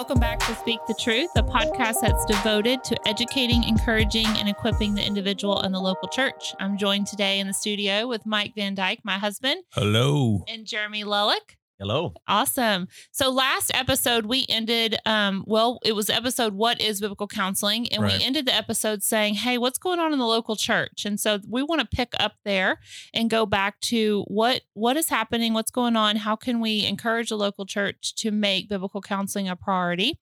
Welcome back to Speak the Truth, a podcast that's devoted to educating, encouraging, and equipping the individual and the local church. I'm joined today in the studio with Mike Van Dyke, my husband, Hello. and Jeremy Lelek. Hello. Awesome. So last episode we ended um well it was episode what is biblical counseling? And Right. we ended the episode saying hey what's going on in the local church? And so we want to pick up there and go back to what what is happening what's going on how can we encourage the local church to make biblical counseling a priority?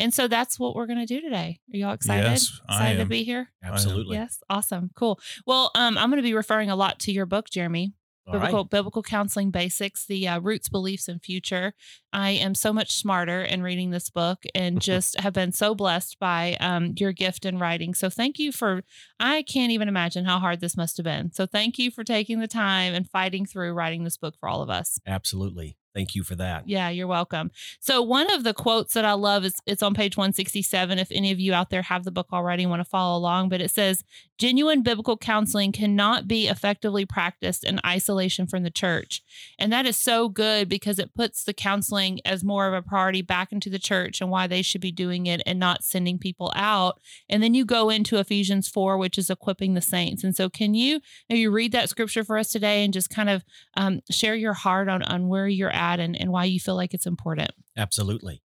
And so that's what we're going to do today. Are y'all excited? Yes, I excited to be here? Absolutely. yes awesome cool. Well um I'm going to be referring a lot to your book Jeremy All right. biblical biblical counseling basics the uh, roots beliefs and future. I am so much smarter in reading this book and just have been so blessed by um, your gift in writing. So thank you for i can't even imagine how hard this must have been. So thank you for taking the time and fighting through writing this book for all of us. Absolutely. Thank you for that. yeah, you're welcome. So one of the quotes that I love is it's on page 167. If any of you out there have the book already and want to follow along, but it says genuine biblical counseling cannot be effectively practiced in isolation from the church. And that is so good because it puts the counseling as more of a priority back into the church and why they should be doing it and not sending people out. And then you go into Ephesians 4, which is equipping the saints. And so can you maybe read that scripture for us today and just kind of um, share your heart on, on where you're at and, and why you feel like it's important. Absolutely.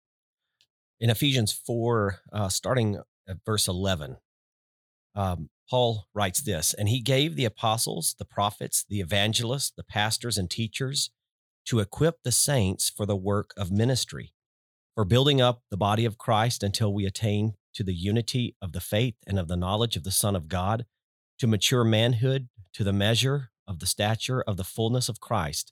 In Ephesians 4, uh, starting at verse 11, um, Paul writes this And he gave the apostles, the prophets, the evangelists, the pastors, and teachers to equip the saints for the work of ministry, for building up the body of Christ until we attain to the unity of the faith and of the knowledge of the Son of God, to mature manhood, to the measure of the stature of the fullness of Christ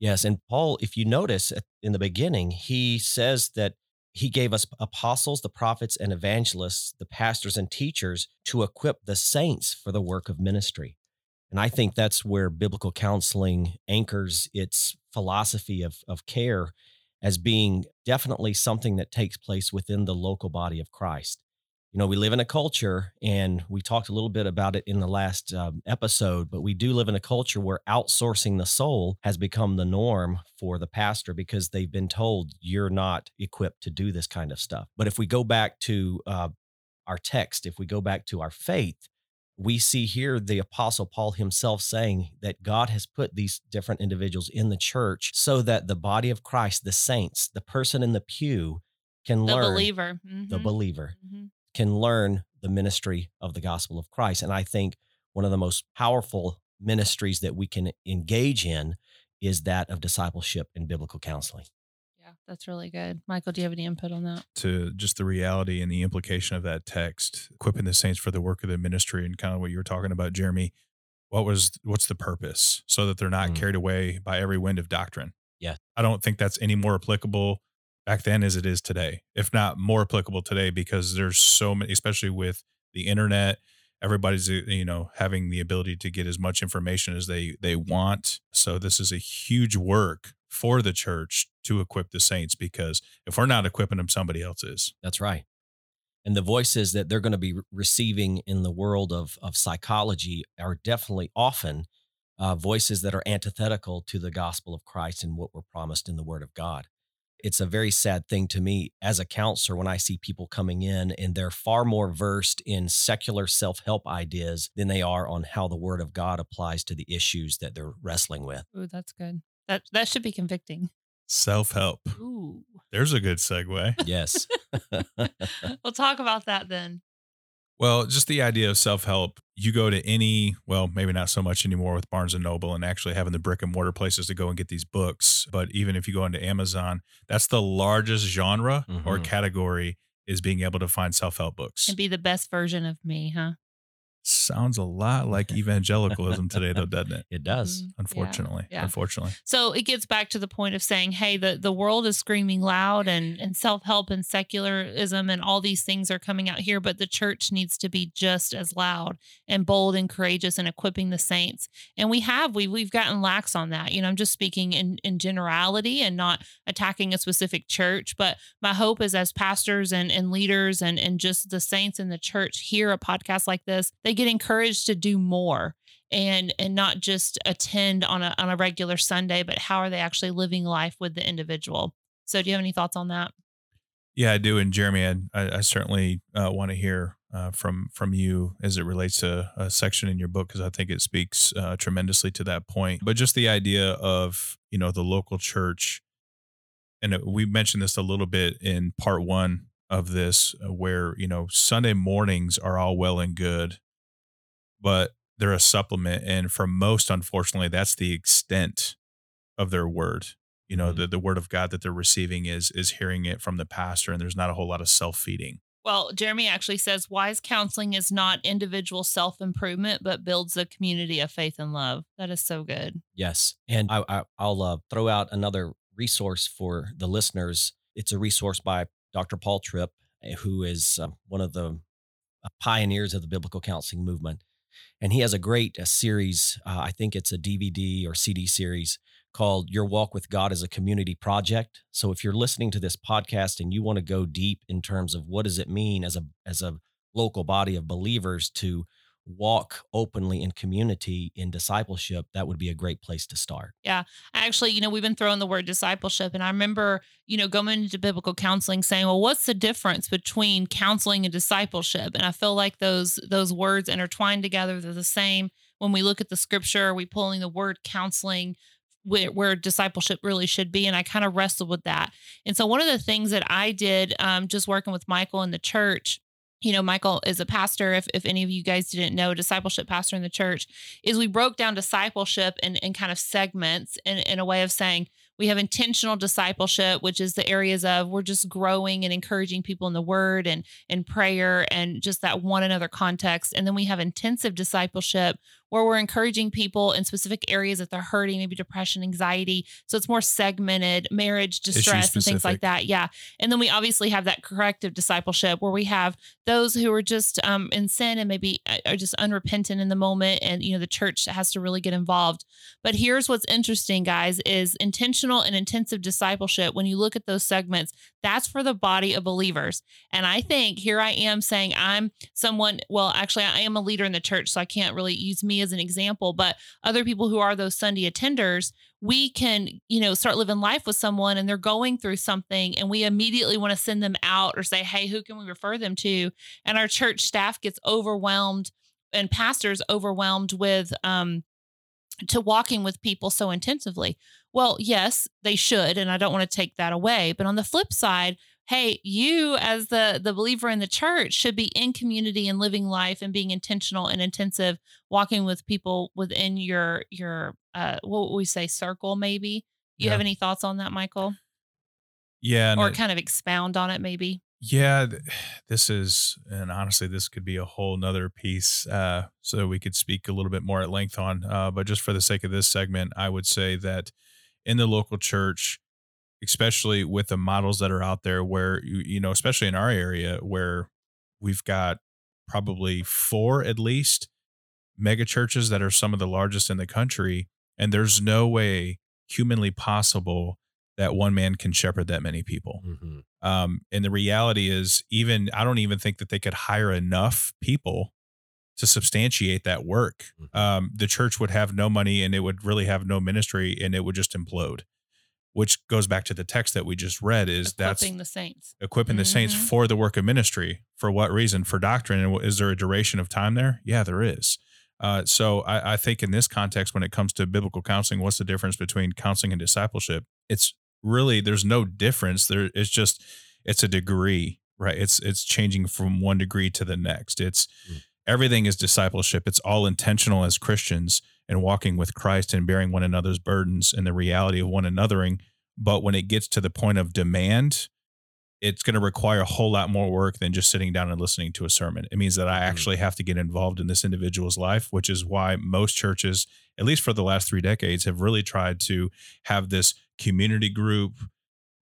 Yes. And Paul, if you notice in the beginning, he says that he gave us apostles, the prophets, and evangelists, the pastors and teachers to equip the saints for the work of ministry. And I think that's where biblical counseling anchors its philosophy of, of care as being definitely something that takes place within the local body of Christ. You know, we live in a culture, and we talked a little bit about it in the last um, episode, but we do live in a culture where outsourcing the soul has become the norm for the pastor because they've been told you're not equipped to do this kind of stuff. But if we go back to uh, our text, if we go back to our faith, we see here the apostle Paul himself saying that God has put these different individuals in the church so that the body of Christ, the saints, the person in the pew can The learn believer. the Mhm. believer Mhm. Can learn the ministry of the gospel of Christ. And I think one of the most powerful ministries that we can engage in is that of discipleship and biblical counseling. Yeah, that's really good. Michael, do you have any input on that? To just the reality and the implication of that text, equipping the saints for the work of the ministry and kind of what you were talking about, Jeremy. What was what's the purpose? So that they're not Mm. carried away by every wind of doctrine. Yeah. I don't think that's any more applicable back then as it is today, if not more applicable today, because there's so many, especially with the internet. Everybody's uh, you know having the ability to get as much information as they they want. So this is a huge work for the church to equip the saints because if we're not equipping them, somebody else is. That's right. And the voices that they're going to be receiving in the world of, of psychology are definitely often uh, voices that are antithetical to the gospel of Christ and what we're promised in the word of God. It's a very sad thing to me as a counselor when I see people coming in and they're far more versed in secular self help ideas than they are on how the word of God applies to the issues that they're wrestling with. Ooh, that's good. That that should be convicting. Self help. Ooh. There's a good segue. Yes. we'll talk about that then. Well, just the idea of self help. You go to any, well, maybe not so much anymore with Barnes and Noble and actually having the brick and mortar places to go and get these books. But even if you go into Amazon, that's the largest genre or Mhm. category is being able to find self help books. And be the best version of me, huh? Sounds a lot like evangelicalism today, though, doesn't it? It does. Mhm. Unfortunately, yeah. unfortunately. So it gets back to the point of saying, hey, the, the world is screaming loud and, and self help and secularism and all these things are coming out here, but the church needs to be just as loud and bold and courageous and equipping the saints. And we have, we, we've gotten lax on that. You know, I'm just speaking in, in generality and not attacking a specific church. But my hope is as pastors and, and leaders and, and just the saints in the church hear a podcast like this, they get encouraged to do more and and not just attend on a on a regular Sunday, but how are they actually living life with the individual? So, do you have any thoughts on that? Yeah, I do. And Jeremy, I, I certainly uh, want to hear uh, from from you as it relates to a section in your book because I think it speaks uh, tremendously to that point. But just the idea of you know the local church, and we mentioned this a little bit in part one of this, uh, where you know Sunday mornings are all well and good, but they're a supplement, and for most, unfortunately, that's the extent of their word you know Mhm. the, the word of god that they're receiving is is hearing it from the pastor and there's not a whole lot of self-feeding Well, Jeremy actually says wise counseling is not individual self improvement, but builds a community of faith and love. That is so good. Yes, and I, I, I'll uh, throw out another resource for the listeners. It's a resource by Dr. Paul Tripp, eh, who is uh, one of the uh, pioneers of the biblical counseling movement, and he has a great uh, series. Uh, I think it's a DVD or CD series called "Your Walk with God as a Community Project." So, if you're listening to this podcast and you want to go deep in terms of what does it mean as a as a local body of believers to walk openly in community in discipleship, that would be a great place to start. Yeah. Actually, you know, we've been throwing the word discipleship. And I remember, you know, going into biblical counseling saying, well, what's the difference between counseling and discipleship? And I feel like those those words intertwined together, they're the same. When we look at the scripture, are we pulling the word counseling where, where discipleship really should be? And I kind of wrestled with that. And so one of the things that I did um, just working with Michael in the church you know, Michael is a pastor. If, if any of you guys didn't know, discipleship pastor in the church, is we broke down discipleship in, in kind of segments in, in a way of saying we have intentional discipleship, which is the areas of we're just growing and encouraging people in the word and in prayer and just that one another context. And then we have intensive discipleship where we're encouraging people in specific areas that they're hurting, maybe depression, anxiety. So it's more segmented, marriage distress, and things like that. Yeah. And then we obviously have that corrective discipleship where we have those who are just um, in sin and maybe uh, are just unrepentant in the moment and you know the church has to really get involved but here's what's interesting guys is intentional and intensive discipleship when you look at those segments that's for the body of believers and i think here i am saying i'm someone well actually i am a leader in the church so i can't really use me as an example but other people who are those sunday attenders we can, you know, start living life with someone and they're going through something and we immediately want to send them out or say, hey, who can we refer them to? And our church staff gets overwhelmed and pastors overwhelmed with um to walking with people so intensively. Well, yes, they should, and I don't want to take that away. But on the flip side, hey, you as the the believer in the church should be in community and living life and being intentional and intensive, walking with people within your your uh what would we say circle maybe. You have any thoughts on that, Michael? yeah or kind of expound on it maybe? yeah th- this is and honestly this could be a whole nother piece uh so we could speak a little bit more at length on uh but just for the sake of this segment i would say that in the local church especially with the models that are out there where you, you know especially in our area where we've got probably four at least mega churches that are some of the largest in the country and there's no way humanly possible that one man can shepherd that many people Mhm. um, and the reality is, even I don't even think that they could hire enough people to substantiate that work. Mhm. Um, the church would have no money and it would really have no ministry and it would just implode. Which goes back to the text that we just read is that's Equipping the saints. equipping the saints Mhm. for the work of ministry. For what reason? For doctrine. And is there a duration of time there? Yeah, there is. Uh, so I, I think in this context, when it comes to biblical counseling, what's the difference between counseling and discipleship? It's really there's no difference. There, it's just it's a degree, right? It's it's changing from one degree to the next. It's Mm. Everything is discipleship. It's all intentional as Christians and walking with Christ and bearing one another's burdens and the reality of one anothering. But when it gets to the point of demand, it's going to require a whole lot more work than just sitting down and listening to a sermon. It means that I Mhm. actually have to get involved in this individual's life, which is why most churches, at least for the last three decades, have really tried to have this community group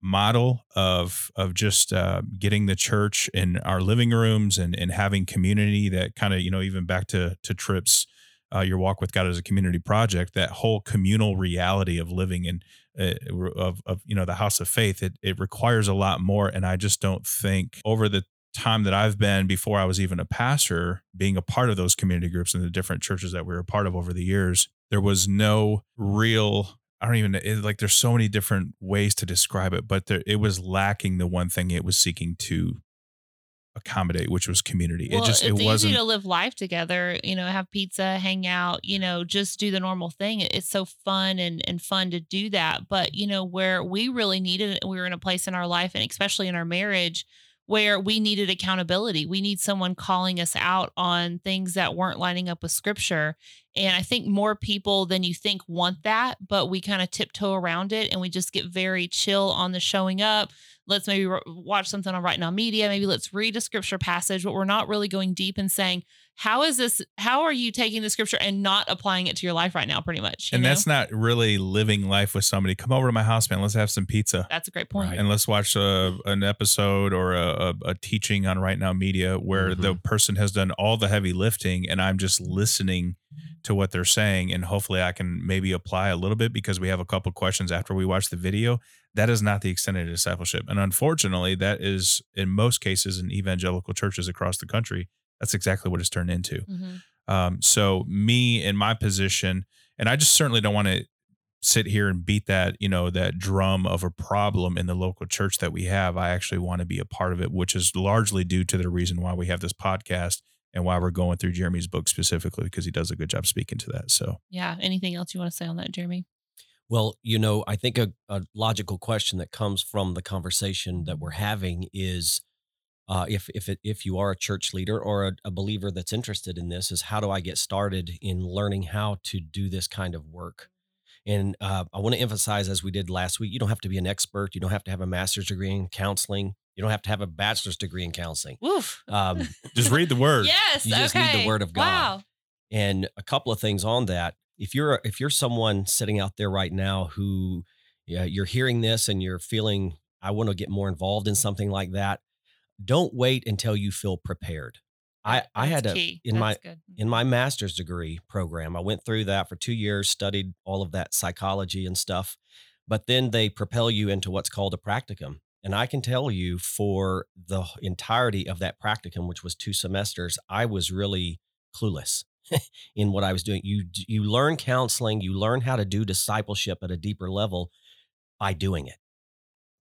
model of of just uh, getting the church in our living rooms and and having community that kind of you know even back to to Tripp's uh, your walk with God as a community project that whole communal reality of living in uh, of of you know the house of faith it it requires a lot more and I just don't think over the time that I've been before I was even a pastor being a part of those community groups and the different churches that we were a part of over the years there was no real I don't even it, like. There's so many different ways to describe it, but there, it was lacking the one thing it was seeking to accommodate, which was community. Well, it just it's it easy wasn't. to live life together, you know, have pizza, hang out, you know, just do the normal thing. It's so fun and, and fun to do that. But, you know, where we really needed it, we were in a place in our life and especially in our marriage where we needed accountability. We need someone calling us out on things that weren't lining up with scripture. And I think more people than you think want that, but we kind of tiptoe around it and we just get very chill on the showing up. Let's maybe ro- watch something on Right Now Media. Maybe let's read a scripture passage, but we're not really going deep and saying, how is this? How are you taking the scripture and not applying it to your life right now? Pretty much. and know? that's not really living life with somebody. Come over to my house, man. Let's have some pizza. that's a great point. Right. and let's watch a, an episode or a, a, a teaching on right now media where the mm-hmm. person has done all the heavy lifting and i'm just listening to what they're saying and hopefully i can maybe apply a little bit because we have a couple questions after we watch the video that is not the extent of discipleship and unfortunately that is in most cases in evangelical churches across the country that's exactly what it's turned into Mhm. um, so me in my position, and I just certainly don't want to sit here and beat that, you know, that drum of a problem in the local church that we have. I actually want to be a part of it, which is largely due to the reason why we have this podcast and why we're going through Jeremy's book specifically because he does a good job speaking to that. So Yeah. Anything else you want to say on that, Jeremy? Well, you know, I think a, a logical question that comes from the conversation that we're having is uh, if if it, if you are a church leader or a, a believer that's interested in this, is how do I get started in learning how to do this kind of work? And uh, I want to emphasize, as we did last week, you don't have to be an expert. You don't have to have a master's degree in counseling. You don't have to have a bachelor's degree in counseling. Woof. Um, just read the word. yes. You just need the okay. word of God. Wow. and a couple of things on that. If you're if you're someone sitting out there right now who yeah, you're hearing this and you're feeling I want to get more involved in something like that, don't wait until you feel prepared. I I had That's a key. in my good. in mm-hmm. my master's degree program. I went through that for 2 years, studied all of that psychology and stuff. But then they propel you into what's called a practicum. And I can tell you for the entirety of that practicum, which was two semesters, I was really clueless in what I was doing. You you learn counseling, you learn how to do discipleship at a deeper level by doing it.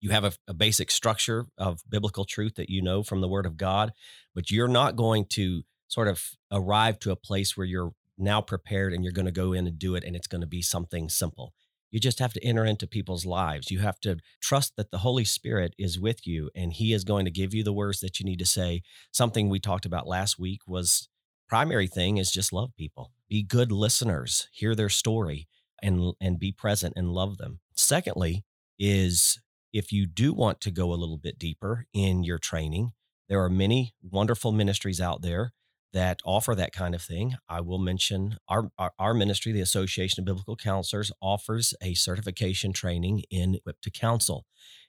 You have a, a basic structure of biblical truth that you know from the Word of God, but you're not going to sort of arrive to a place where you're now prepared and you're going to go in and do it and it's going to be something simple. You just have to enter into people's lives. You have to trust that the Holy Spirit is with you and he is going to give you the words that you need to say. Something we talked about last week was primary thing is just love people. Be good listeners, hear their story and and be present and love them. Secondly is if you do want to go a little bit deeper in your training, there are many wonderful ministries out there that offer that kind of thing. I will mention our, our, our ministry, the Association of Biblical Counselors, offers a certification training in Equipped to Counsel.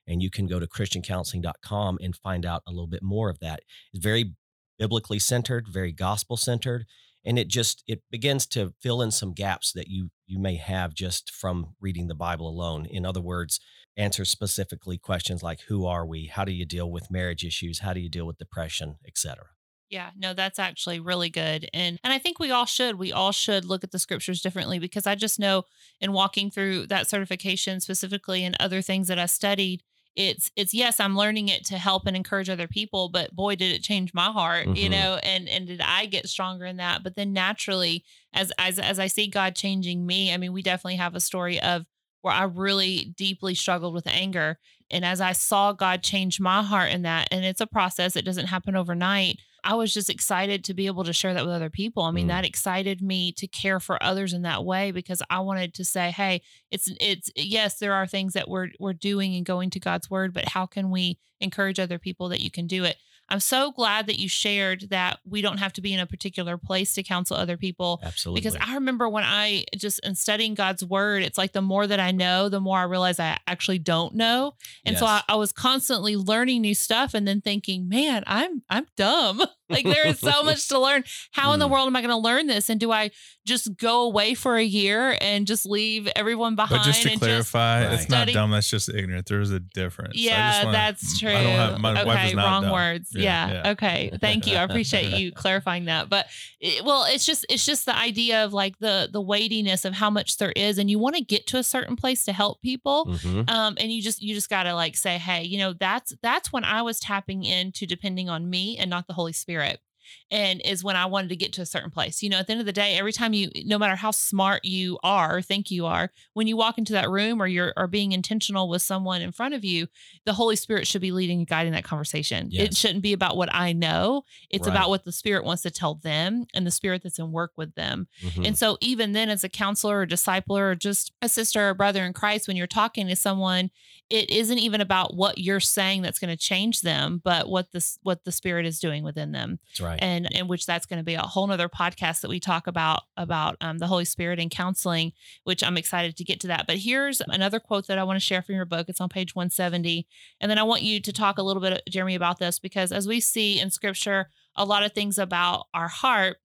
And you can go to christiancounseling.com and find out a little bit more of that. It's very biblically centered, very gospel centered, and it just it begins to fill in some gaps that you you may have just from reading the Bible alone. In other words, answer specifically questions like who are we? How do you deal with marriage issues? How do you deal with depression, etc. Yeah, no, that's actually really good. And and I think we all should. We all should look at the scriptures differently because I just know in walking through that certification specifically and other things that I studied, it's it's yes, I'm learning it to help and encourage other people, but boy did it change my heart, you Mhm. know, and and did I get stronger in that. But then naturally as as as I see God changing me, I mean, we definitely have a story of where I really deeply struggled with anger. And as I saw God change my heart in that, and it's a process, it doesn't happen overnight I was just excited to be able to share that with other people. I mean, Mm. that excited me to care for others in that way because I wanted to say, hey, it's it's yes, there are things that we're we're doing and going to God's word, but how can we encourage other people that you can do it? I'm so glad that you shared that we don't have to be in a particular place to counsel other people Absolutely. because I remember when I just in studying God's word, it's like the more that I know, the more I realize I actually don't know. And so I, I was constantly learning new stuff and then thinking, man, I'm I'm dumb. like there is so much to learn. How in the Mm. world am I going to learn this? And do I just go away for a year and just leave everyone behind But just to and clarify, Right. it's not dumb. That's just ignorant. There's a difference. Just yeah, wanna- that's true. I don't have, my okay, wife is not wrong dumb. words. Yeah, Yeah, yeah. Okay. Thank you. I appreciate you clarifying that. But it, well, it's just it's just the idea of like the the weightiness of how much there is, and you want to get to a certain place to help people. Mhm. Um, and you just you just gotta like say, hey, you know, that's that's when I was tapping into depending on me and not the Holy Spirit hear. And is when I wanted to get to a certain place. You know, at the end of the day, every time you, no matter how smart you are or think you are, when you walk into that room or you're or being intentional with someone in front of you, the Holy Spirit should be leading and guiding that conversation. It shouldn't be about what I know. It's Right. about what the Spirit wants to tell them and the Spirit that's in work with them. Mhm. And so, even then, as a counselor or discipler or just a sister or brother in Christ, when you're talking to someone, it isn't even about what you're saying that's going to change them, but what this what the Spirit is doing within them, That's right. And in which that's going to be a whole nother podcast that we talk about about um, the Holy Spirit and counseling, which I'm excited to get to that. But here's another quote that I want to share from your book. It's on page 170, and then I want you to talk a little bit, Jeremy, about this because as we see in Scripture, a lot of things about our heart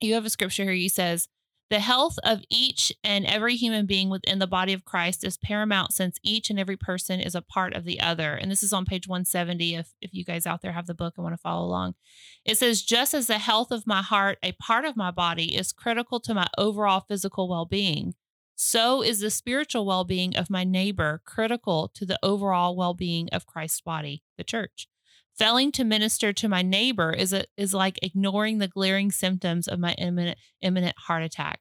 you have a scripture here he says the health of each and every human being within the body of christ is paramount since each and every person is a part of the other. And this is on page 170 if, if you guys out there have the book and want to follow along. It says just as the health of my heart a part of my body is critical to my overall physical well-being so is the spiritual well-being of my neighbor critical to the overall well-being of christ's body the church Failing to minister to my neighbor is a, is like ignoring the glaring symptoms of my imminent imminent heart attack.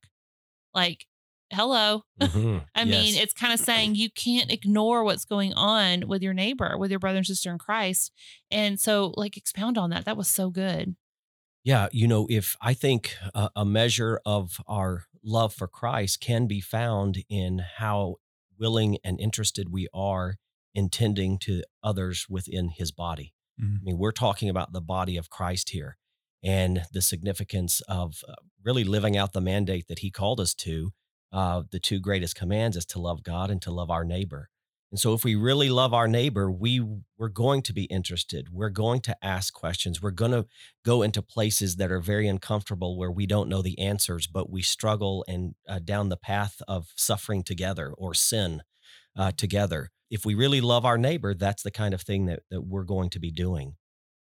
Like, hello. Mhm. I mean, it's kind of saying you can't ignore what's going on with your neighbor, with your brother and sister in Christ. And so, like, expound on that. That was so good. Yeah, you know, if I think a, a measure of our love for Christ can be found in how willing and interested we are in tending to others within his body. Mhm. I mean, we're talking about the body of Christ here and the significance of uh, really living out the mandate that he called us to. Uh, the two greatest commands is to love God and to love our neighbor. And so if we really love our neighbor, we we're going to be interested. We're going to ask questions. We're going to go into places that are very uncomfortable where we don't know the answers, but we struggle and uh, down the path of suffering together or sin uh, together. If we really love our neighbor, that's the kind of thing that, that we're going to be doing.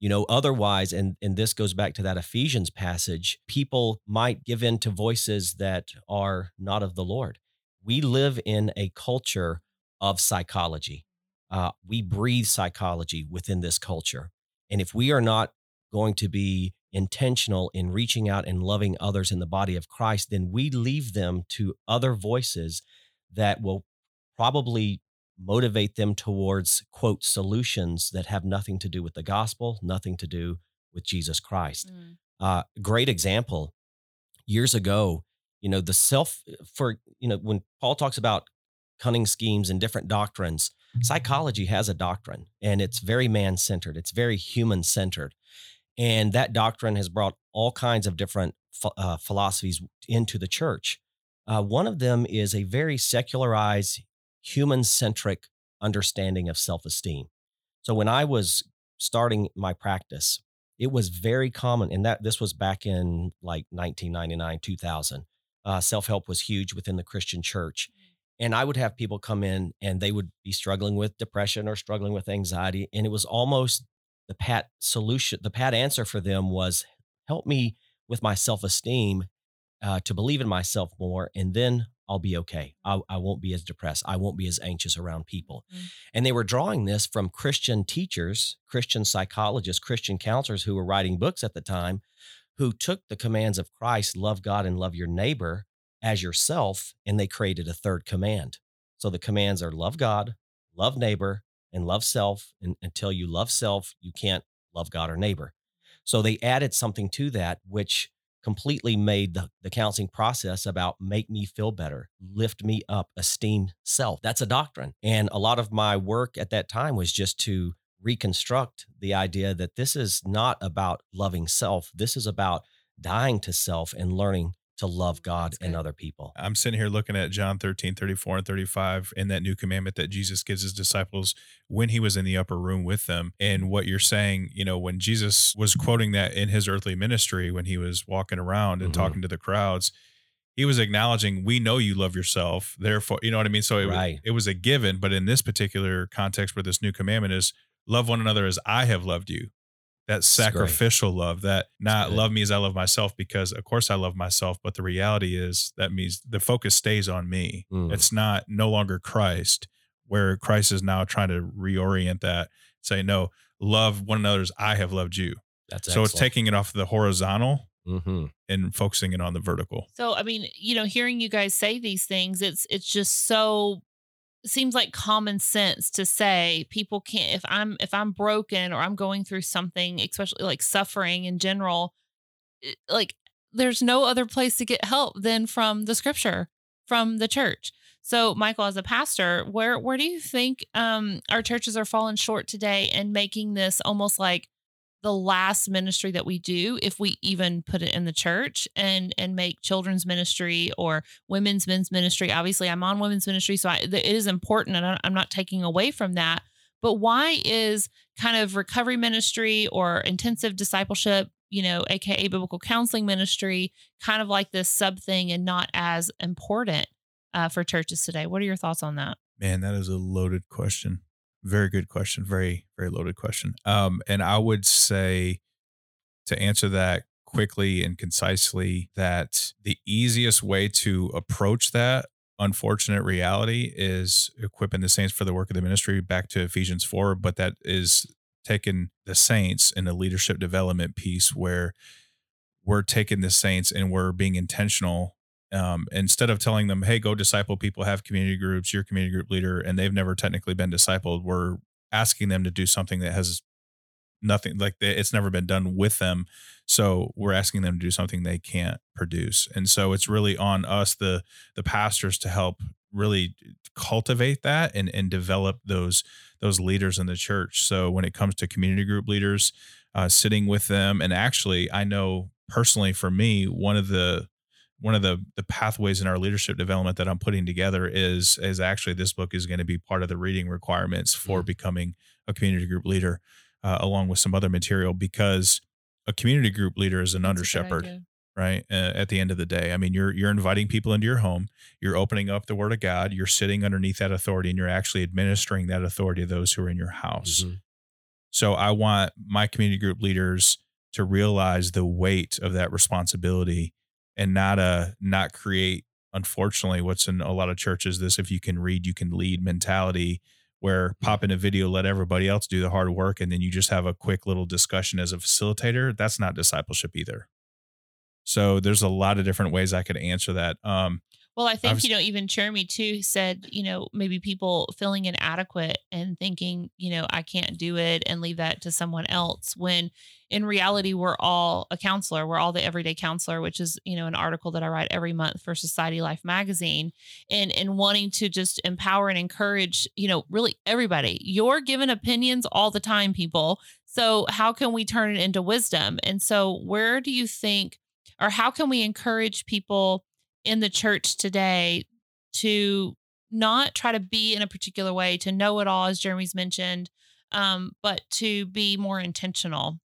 You know, otherwise, and, and this goes back to that Ephesians passage, people might give in to voices that are not of the Lord. We live in a culture of psychology. Uh, we breathe psychology within this culture. And if we are not going to be intentional in reaching out and loving others in the body of Christ, then we leave them to other voices that will probably motivate them towards, quote, solutions that have nothing to do with the gospel, nothing to do with Jesus Christ. Uh, great example. Years ago, you know, the self for, you know, when Paul talks about cunning schemes and different doctrines, psychology has a doctrine and it's very man centered, it's very human centered. And that doctrine has brought all kinds of different uh, philosophies into the church. Uh, one of them is a very secularized, human centric understanding of self esteem. So when I was starting my practice, it was very common, and that this was back in like 1999, 2000. Uh, self help was huge within the Christian church. And I would have people come in and they would be struggling with depression or struggling with anxiety. And it was almost the pat solution, the pat answer for them was help me with my self esteem uh, to believe in myself more, and then I'll be okay. I, I won't be as depressed. I won't be as anxious around people. Mhm. And they were drawing this from Christian teachers, Christian psychologists, Christian counselors who were writing books at the time who took the commands of Christ, love God and love your neighbor as yourself, and they created a third command. So the commands are love God, love neighbor, and love self. And until you love self, you can't love God or neighbor. So they added something to that, which completely made the, the counseling process about make me feel better, lift me up, esteem self. That's a doctrine. And a lot of my work at that time was just to reconstruct the idea that this is not about loving self. This is about dying to self and learning to love God and other people. I'm sitting here looking at John 13, 34 and 35 and that new commandment that Jesus gives his disciples when he was in the upper room with them. And what you're saying, you know, when Jesus was quoting that in his earthly ministry, when he was walking around and Mhm. talking to the crowds, he was acknowledging, we know you love yourself. Therefore, you know what I mean? So it, Right. it was a given. But in this particular context where this new commandment is love one another as I have loved you, that sacrificial love, that not love me as I love myself, because of course I love myself. But the reality is that means the focus stays on me. Mm. It's not no longer Christ, where Christ is now trying to reorient that, say, no, love one another as I have loved you. That's so it's taking it off the horizontal hmm and focusing it on the vertical. So I mean, you know, hearing you guys say these things, it's it's just so it seems like common sense to say people can't if I'm if I'm broken or I'm going through something, especially like suffering in general, like there's no other place to get help than from the scripture, from the church. So Michael as a pastor, where where do you think um our churches are falling short today and making this almost like the last ministry that we do if we even put it in the church and and make children's ministry or women's men's ministry. Obviously i'm on women's ministry so I, it is important and i'm not taking away from that. But why is kind of recovery ministry or intensive discipleship you know aka biblical counseling ministry kind of like this sub thing and not as important uh, for churches today? What are your thoughts on that? Man, that is a loaded question. Very good question. Very, very loaded question. Um, and I would say to answer that quickly and concisely that the easiest way to approach that unfortunate reality is equipping the saints for the work of the ministry back to Ephesians 4, but that is taking the saints in the leadership development piece where we're taking the saints and we're being intentional um, instead of telling them, "Hey, go disciple people, have community groups, you're a community group leader," and they've never technically been discipled, we're asking them to do something that has nothing like it's never been done with them. So we're asking them to do something they can't produce, and so it's really on us, the the pastors, to help really cultivate that and and develop those those leaders in the church. So when it comes to community group leaders, uh, sitting with them, and actually, I know personally for me, one of the one of the the pathways in our leadership development that I'm putting together is is actually this book is going to be part of the reading requirements for Mm. becoming a community group leader, uh, along with some other material because a community group leader is an under That's a good shepherd right uh, at the end of the day i mean you're you're inviting people into your home you're opening up the word of god you're sitting underneath that authority and you're actually administering that authority to those who are in your house Mhm. so i want my community group leaders to realize the weight of that responsibility and not uh not create unfortunately what's in a lot of churches this if you can read you can lead mentality where pop in a video let everybody else do the hard work and then you just have a quick little discussion as a facilitator that's not discipleship either. So there's a lot of different ways i could answer that. Um Well, I think, I've- you know, even Jeremy too said, you know, maybe people feeling inadequate and thinking, you know, I can't do it and leave that to someone else when in reality we're all a counselor. We're all the everyday counselor, which is, you know, an article that I write every month for Society Life magazine and and wanting to just empower and encourage, you know, really everybody. You're given opinions all the time, people. So how can we turn it into wisdom? And so where do you think or how can we encourage people in the church today to not try to be in a particular way, to know it all, as Jeremy's mentioned, um, but to be more intentional.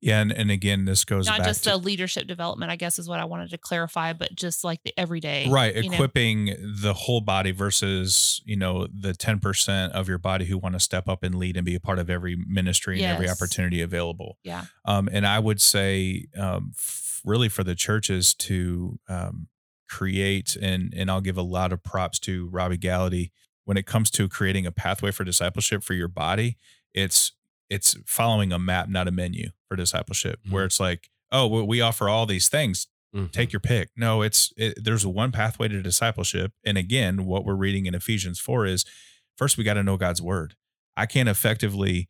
yeah and, and again this goes Not back just to, the leadership development, I guess is what I wanted to clarify, but just like the everyday. right you know? equipping the whole body versus you know the 10% of your body who want to step up and lead and be a part of every ministry and every opportunity available Yeah. um, and i would say um, f- really for the churches to um, create and and i'll give a lot of props to robby gallaty when it comes to creating a pathway for discipleship for your body it's it's following a map not a menu for discipleship where Mhm. it's like oh well, we offer all these things Mhm. take your pick. No, it's it, there's one pathway to discipleship. And again, what we're reading in Ephesians 4 is first we got to know God's word. I can't effectively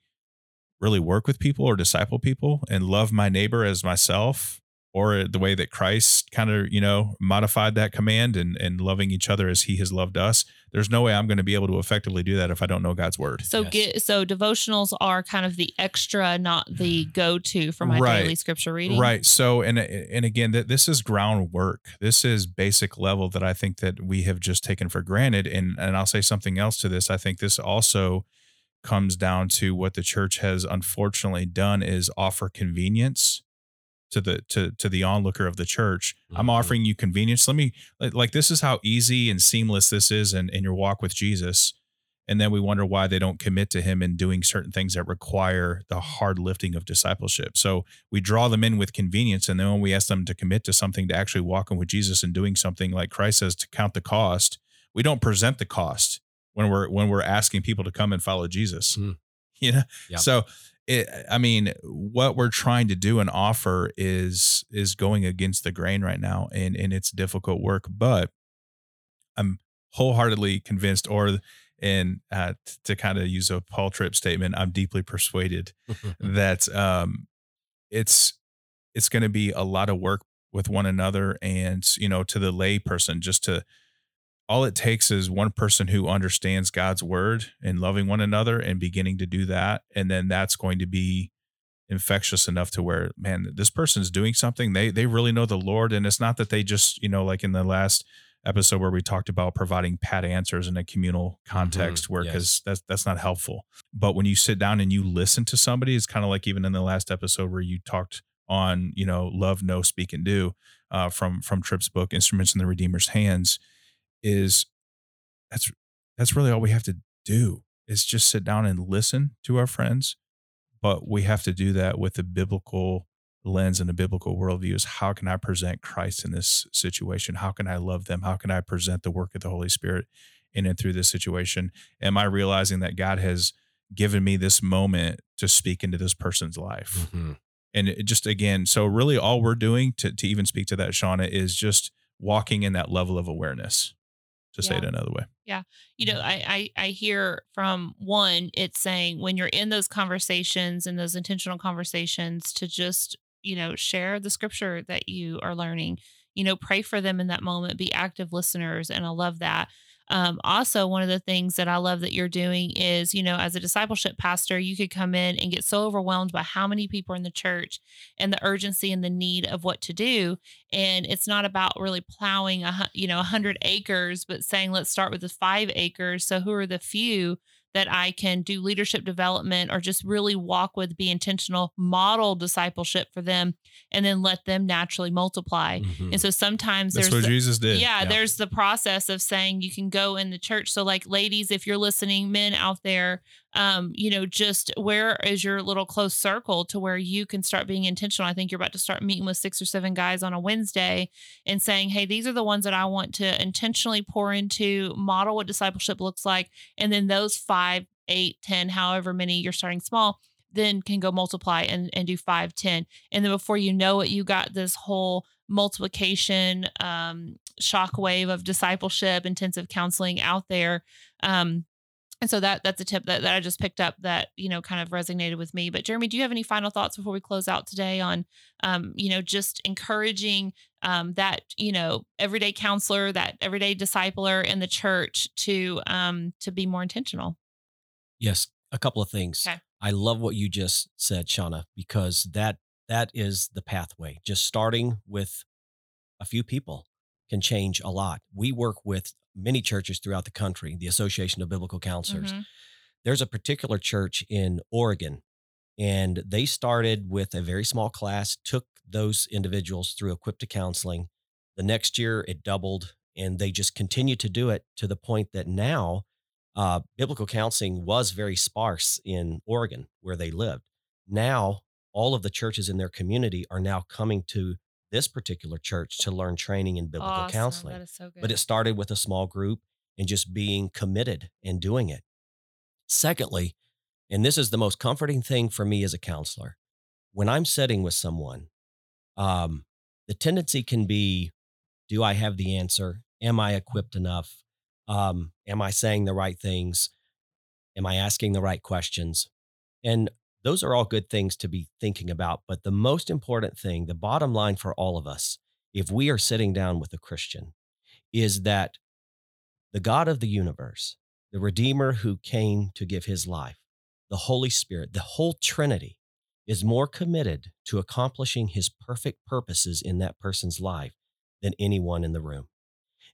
really work with people or disciple people and love my neighbor as myself or the way that Christ kind of, you know, modified that command and, and loving each other as he has loved us. There's no way I'm going to be able to effectively do that if I don't know God's word. So yes. get so devotionals are kind of the extra, not the mm-hmm. go-to for my right. daily scripture reading. Right. So and and again, that this is groundwork. This is basic level that I think that we have just taken for granted. And and I'll say something else to this. I think this also comes down to what the church has unfortunately done is offer convenience to the to to the onlooker of the church mm-hmm. i'm offering you convenience. Let me like this is how easy and seamless this is in, in your walk with jesus. And then we wonder why they don't commit to him in doing certain things that require the hard lifting of discipleship. So we draw them in with convenience and then when we ask them to commit to something to actually walking with jesus and doing something like christ says to count the cost we don't present the cost when we're when we're asking people to come and follow jesus. Mm. you know? So it, I mean, what we're trying to do and offer is is going against the grain right now, and and it's difficult work. But I'm wholeheartedly convinced, or and uh, to kind of use a Paul Tripp statement, I'm deeply persuaded that um, it's it's going to be a lot of work with one another, and you know, to the lay person, just to all it takes is one person who understands God's word and loving one another and beginning to do that. And then that's going to be infectious enough to where, man, this person's doing something. They they really know the Lord. And it's not that they just, you know, like in the last episode where we talked about providing pat answers in a communal context mm-hmm. where because yes. that's that's not helpful. But when you sit down and you listen to somebody, it's kind of like even in the last episode where you talked on, you know, love, know, speak, and do uh, from from Tripp's book, Instruments in the Redeemer's Hands is that's that's really all we have to do is just sit down and listen to our friends but we have to do that with a biblical lens and a biblical worldview is how can i present christ in this situation? How can i love them? How can i present the work of the holy spirit in and through this situation? Am i realizing that god has given me this moment to speak into this person's life? Mm-hmm. and it just again so really all we're doing to, to even speak to that shauna is just walking in that level of awareness to yeah. say it another way. Yeah. You know, mm-hmm. I, I I hear from one, it's saying when you're in those conversations and those intentional conversations to just, you know, share the scripture that you are learning. You know, pray for them in that moment, be active listeners. And I love that. Um, also, one of the things that I love that you're doing is, you know, as a discipleship pastor, you could come in and get so overwhelmed by how many people are in the church and the urgency and the need of what to do. And it's not about really plowing a you know a hundred acres, but saying let's start with the five acres. So who are the few that I can do leadership development or just really walk with, be intentional, model discipleship for them, and then let them naturally multiply. Mm-hmm. And so sometimes that's there's what the, Jesus did. Yeah, yeah, there's the process of saying you can go in the church. So, like, ladies, if you're listening, men out there, um, you know, just where is your little close circle to where you can start being intentional? I think you're about to start meeting with six or seven guys on a Wednesday and saying, hey, these are the ones that I want to intentionally pour into, model what discipleship looks like. And then those five, eight, ten, however many you're starting small, then can go multiply and, and do five, ten. And then before you know it, you got this whole multiplication um shockwave of discipleship intensive counseling out there um and so that that's a tip that, that I just picked up that you know kind of resonated with me. But Jeremy, do you have any final thoughts before we close out today on um, you know just encouraging um, that you know everyday counselor, that everyday discipler in the church to um, to be more intentional? Yes, a couple of things. Okay. I love what you just said, Shauna, because that that is the pathway. Just starting with a few people can change a lot. We work with many churches throughout the country, the Association of Biblical Counselors. Mm-hmm. There's a particular church in Oregon, and they started with a very small class, took those individuals through equipped to counseling. The next year, it doubled, and they just continued to do it to the point that now uh, biblical counseling was very sparse in Oregon where they lived. Now, all of the churches in their community are now coming to this particular church to learn training in biblical awesome. counseling. So but it started with a small group and just being committed and doing it. Secondly, and this is the most comforting thing for me as a counselor, when I'm sitting with someone, um, the tendency can be do I have the answer? Am I equipped enough? Um, am I saying the right things? Am I asking the right questions? And those are all good things to be thinking about. But the most important thing, the bottom line for all of us, if we are sitting down with a Christian, is that the God of the universe, the Redeemer who came to give his life, the Holy Spirit, the whole Trinity is more committed to accomplishing his perfect purposes in that person's life than anyone in the room.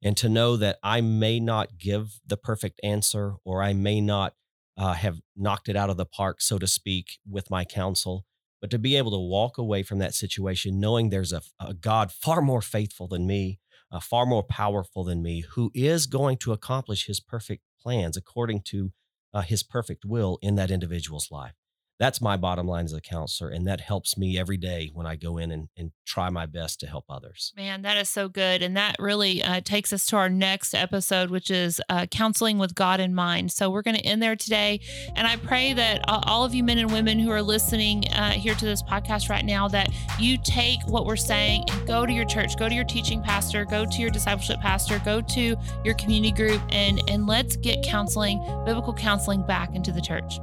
And to know that I may not give the perfect answer or I may not uh, have knocked it out of the park, so to speak, with my counsel, but to be able to walk away from that situation knowing there's a, a God far more faithful than me, uh, far more powerful than me, who is going to accomplish his perfect plans according to uh, his perfect will in that individual's life that's my bottom line as a counselor and that helps me every day when i go in and, and try my best to help others. Man that is so good and that really uh, takes us to our next episode which is uh, counseling with god in mind. So we're going to end there today and i pray that all of you men and women who are listening uh, here to this podcast right now that you take what we're saying and go to your church go to your teaching pastor go to your discipleship pastor go to your community group and and let's get counseling biblical counseling back into the church